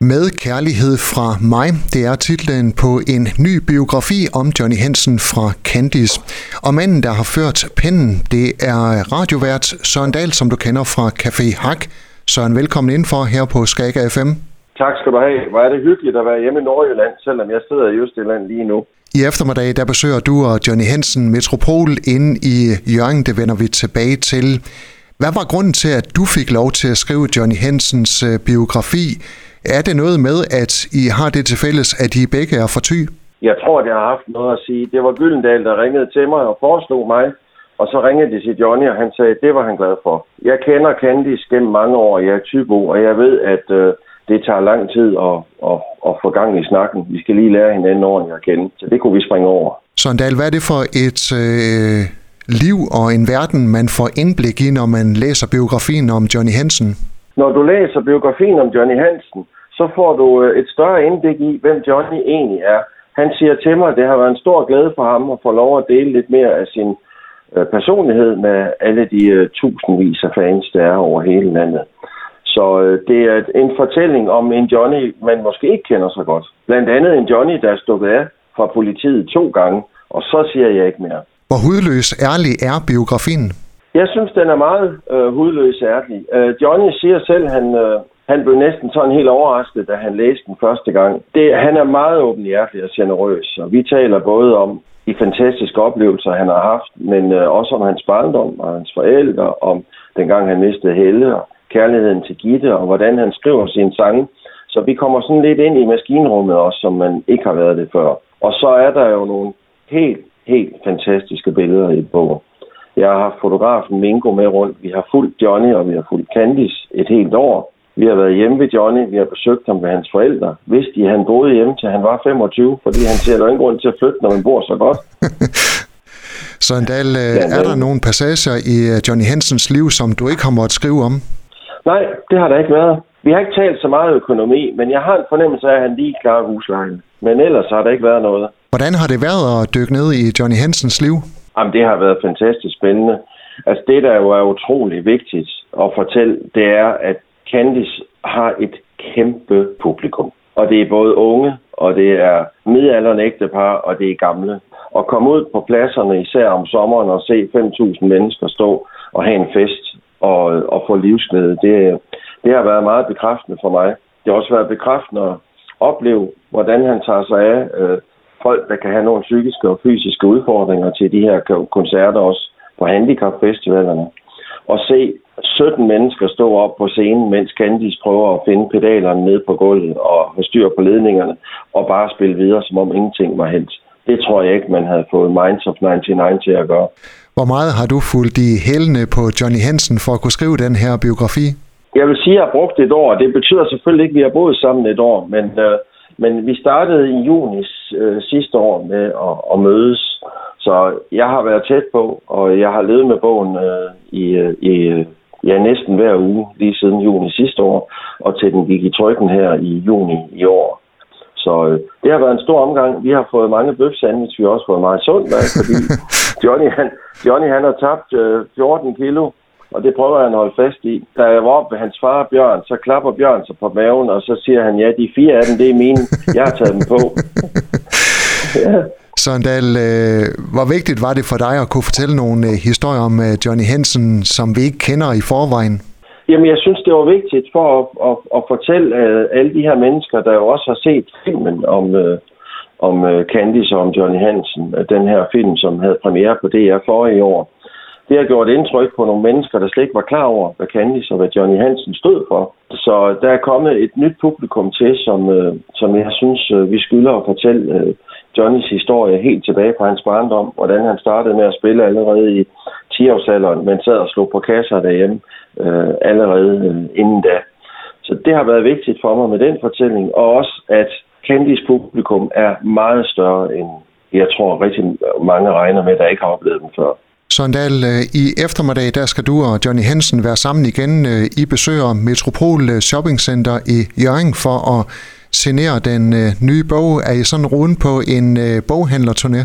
Med kærlighed fra mig, det er titlen på en ny biografi om Johnny Hansen fra Candice. Og manden, der har ført pennen, det er radiovært Søren Dahl, som du kender fra Café Hak. Søren, velkommen indenfor her på Skaga FM. Tak skal du have. Hvor er det hyggeligt at være hjemme i Nordjylland, selvom jeg sidder i Østjylland lige nu. I eftermiddag, der besøger du og Johnny Hansen Metropol inde i Jørgen. Det vender vi tilbage til. Hvad var grunden til, at du fik lov til at skrive Johnny Hansens biografi? Er det noget med, at I har det til fælles, at I begge er for ty? Jeg tror, det har haft noget at sige. Det var Gyldendal, der ringede til mig og foreslog mig, og så ringede de til Johnny, og han sagde, at det var han glad for. Jeg kender Candice gennem mange år, jeg er typo, og jeg ved, at øh, det tager lang tid at, at, at få gang i snakken. Vi skal lige lære hinanden ordentligt at kende, så det kunne vi springe over. Sondal, hvad er det for et øh, liv og en verden, man får indblik i, når man læser biografien om Johnny Hansen? Når du læser biografien om Johnny Hansen, så får du et større indblik i, hvem Johnny egentlig er. Han siger til mig, at det har været en stor glæde for ham at få lov at dele lidt mere af sin personlighed med alle de tusindvis af fans, der er over hele landet. Så det er en fortælling om en Johnny, man måske ikke kender så godt. Blandt andet en Johnny, der er stukket af fra politiet to gange, og så siger jeg ikke mere. Hvor hudløs ærlig er biografien? Jeg synes, den er meget øh, hudløs ærlig. Øh, Johnny siger selv, han, øh, han blev næsten sådan helt overrasket, da han læste den første gang. Det, han er meget åbenhjertig og generøs, og vi taler både om de fantastiske oplevelser, han har haft, men øh, også om hans barndom og hans forældre, om dengang han mistede Helle og kærligheden til Gitte, og hvordan han skriver sine sange. Så vi kommer sådan lidt ind i maskinrummet også, som man ikke har været det før. Og så er der jo nogle helt, helt fantastiske billeder i bogen. Jeg har haft fotografen Mingo med rundt. Vi har fulgt Johnny, og vi har fulgt Candice et helt år. Vi har været hjemme ved Johnny, vi har besøgt ham ved hans forældre. Vidste de, at han boede hjemme til han var 25, fordi han ser der ingen grund til at flytte, når man bor så godt. så Andal, er der nogle passager i Johnny Hensens liv, som du ikke har måttet skrive om? Nej, det har der ikke været. Vi har ikke talt så meget økonomi, men jeg har en fornemmelse af, at han lige klarer huslejen. Men ellers har der ikke været noget. Hvordan har det været at dykke ned i Johnny Hensens liv? Jamen, det har været fantastisk spændende. Altså, det der jo er utrolig vigtigt at fortælle, det er, at Candice har et kæmpe publikum. Og det er både unge, og det er midalderne ægtepar, og det er gamle. At komme ud på pladserne, især om sommeren, og se 5.000 mennesker stå og have en fest og, og få livsglæde, det, det har været meget bekræftende for mig. Det har også været bekræftende at opleve, hvordan han tager sig af øh, folk, der kan have nogle psykiske og fysiske udfordringer til de her koncerter også på handicapfestivalerne. Og se 17 mennesker stå op på scenen, mens Candice prøver at finde pedalerne ned på gulvet og have styr på ledningerne, og bare spille videre, som om ingenting var hent. Det tror jeg ikke, man havde fået Minds of 99 til at gøre. Hvor meget har du fulgt i hælene på Johnny Hansen for at kunne skrive den her biografi? Jeg vil sige, at jeg har brugt et år. Det betyder selvfølgelig ikke, at vi har boet sammen et år, men, øh, men vi startede i juni øh, sidste år med at, at mødes. Så jeg har været tæt på, og jeg har levet med bogen øh, i, i ja, næsten hver uge lige siden juni sidste år, og til den gik i trykken her i juni i år. Så øh, det har været en stor omgang. Vi har fået mange bøfsandwich, vi har også fået meget sundt fordi Johnny, han, Johnny han har tabt øh, 14 kilo, og det prøver han at holde fast i. Da jeg var oppe ved hans far Bjørn, så klapper Bjørn sig på maven, og så siger han, ja, de fire af dem, det er mine. Jeg har taget dem på. ja. Søndal, øh, hvor vigtigt var det for dig at kunne fortælle nogle øh, historier om øh, Johnny Hansen, som vi ikke kender i forvejen? Jamen, jeg synes, det var vigtigt for at, at, at fortælle øh, alle de her mennesker, der jo også har set filmen om, øh, om øh, Candice og om Johnny Hansen, øh, den her film, som havde premiere på DR for i år. Det har gjort indtryk på nogle mennesker, der slet ikke var klar over, hvad Candice og hvad Johnny Hansen stod for. Så der er kommet et nyt publikum til, som, øh, som jeg synes, øh, vi skylder at fortælle øh, Johnnys historie helt tilbage fra hans barndom, hvordan han startede med at spille allerede i 10-årsalderen, men sad og slog på kasser derhjemme øh, allerede øh, inden da. Så det har været vigtigt for mig med den fortælling, og også at Candys publikum er meget større end jeg tror rigtig mange regner med, der ikke har oplevet den før. Søndal, øh, i eftermiddag der skal du og Johnny Hansen være sammen igen. Øh, I besøger Metropol øh, Shopping Center i Jørgen for at signere den øh, nye bog. Er I sådan rundt på en øh, boghandlerturné?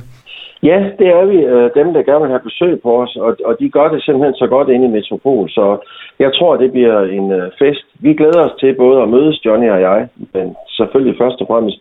Ja, det er vi. Øh, dem, der gerne vil have besøg på os, og, og de gør det simpelthen så godt inde i Metropol, så jeg tror, det bliver en øh, fest. Vi glæder os til både at mødes, Johnny og jeg, men selvfølgelig først og fremmest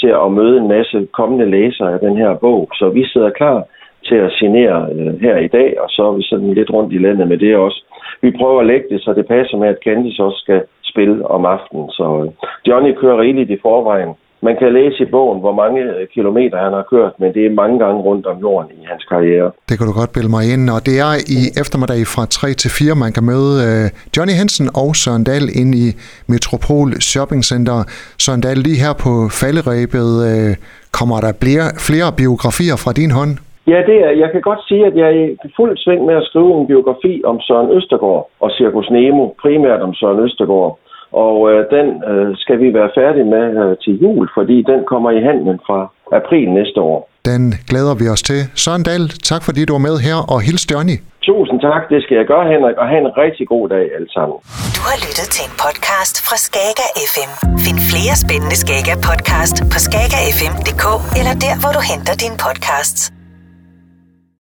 til at møde en masse kommende læsere af den her bog. Så vi sidder klar til at signere øh, her i dag, og så er vi sådan lidt rundt i landet med det også. Vi prøver at lægge det, så det passer med, at Candice også skal spille om aftenen. Så øh, Johnny kører rigeligt i forvejen man kan læse i bogen, hvor mange øh, kilometer han har kørt, men det er mange gange rundt om jorden i hans karriere. Det kan du godt bilde mig ind, og det er i eftermiddag fra 3 til 4, man kan møde uh, Johnny Hansen og Søren Dahl ind i Metropol Shopping Center. Søren Dahl, lige her på falderæbet, kommer der flere, flere biografier fra din hånd? Ja, det er. Jeg kan godt sige, at jeg er i fuld sving med at skrive en biografi om Søren Østergaard og Cirkus Nemo, primært om Søren Østergaard. Og øh, den øh, skal vi være færdige med øh, til jul, fordi den kommer i handlen fra april næste år. Den glæder vi os til. Søren Dahl, tak fordi du var med her, og hils Johnny. Tusind tak, det skal jeg gøre, Henrik, og have en rigtig god dag alle sammen. Du har lyttet til en podcast fra Skager FM. Find flere spændende Skager podcast på skagerfm.dk eller der, hvor du henter dine podcasts.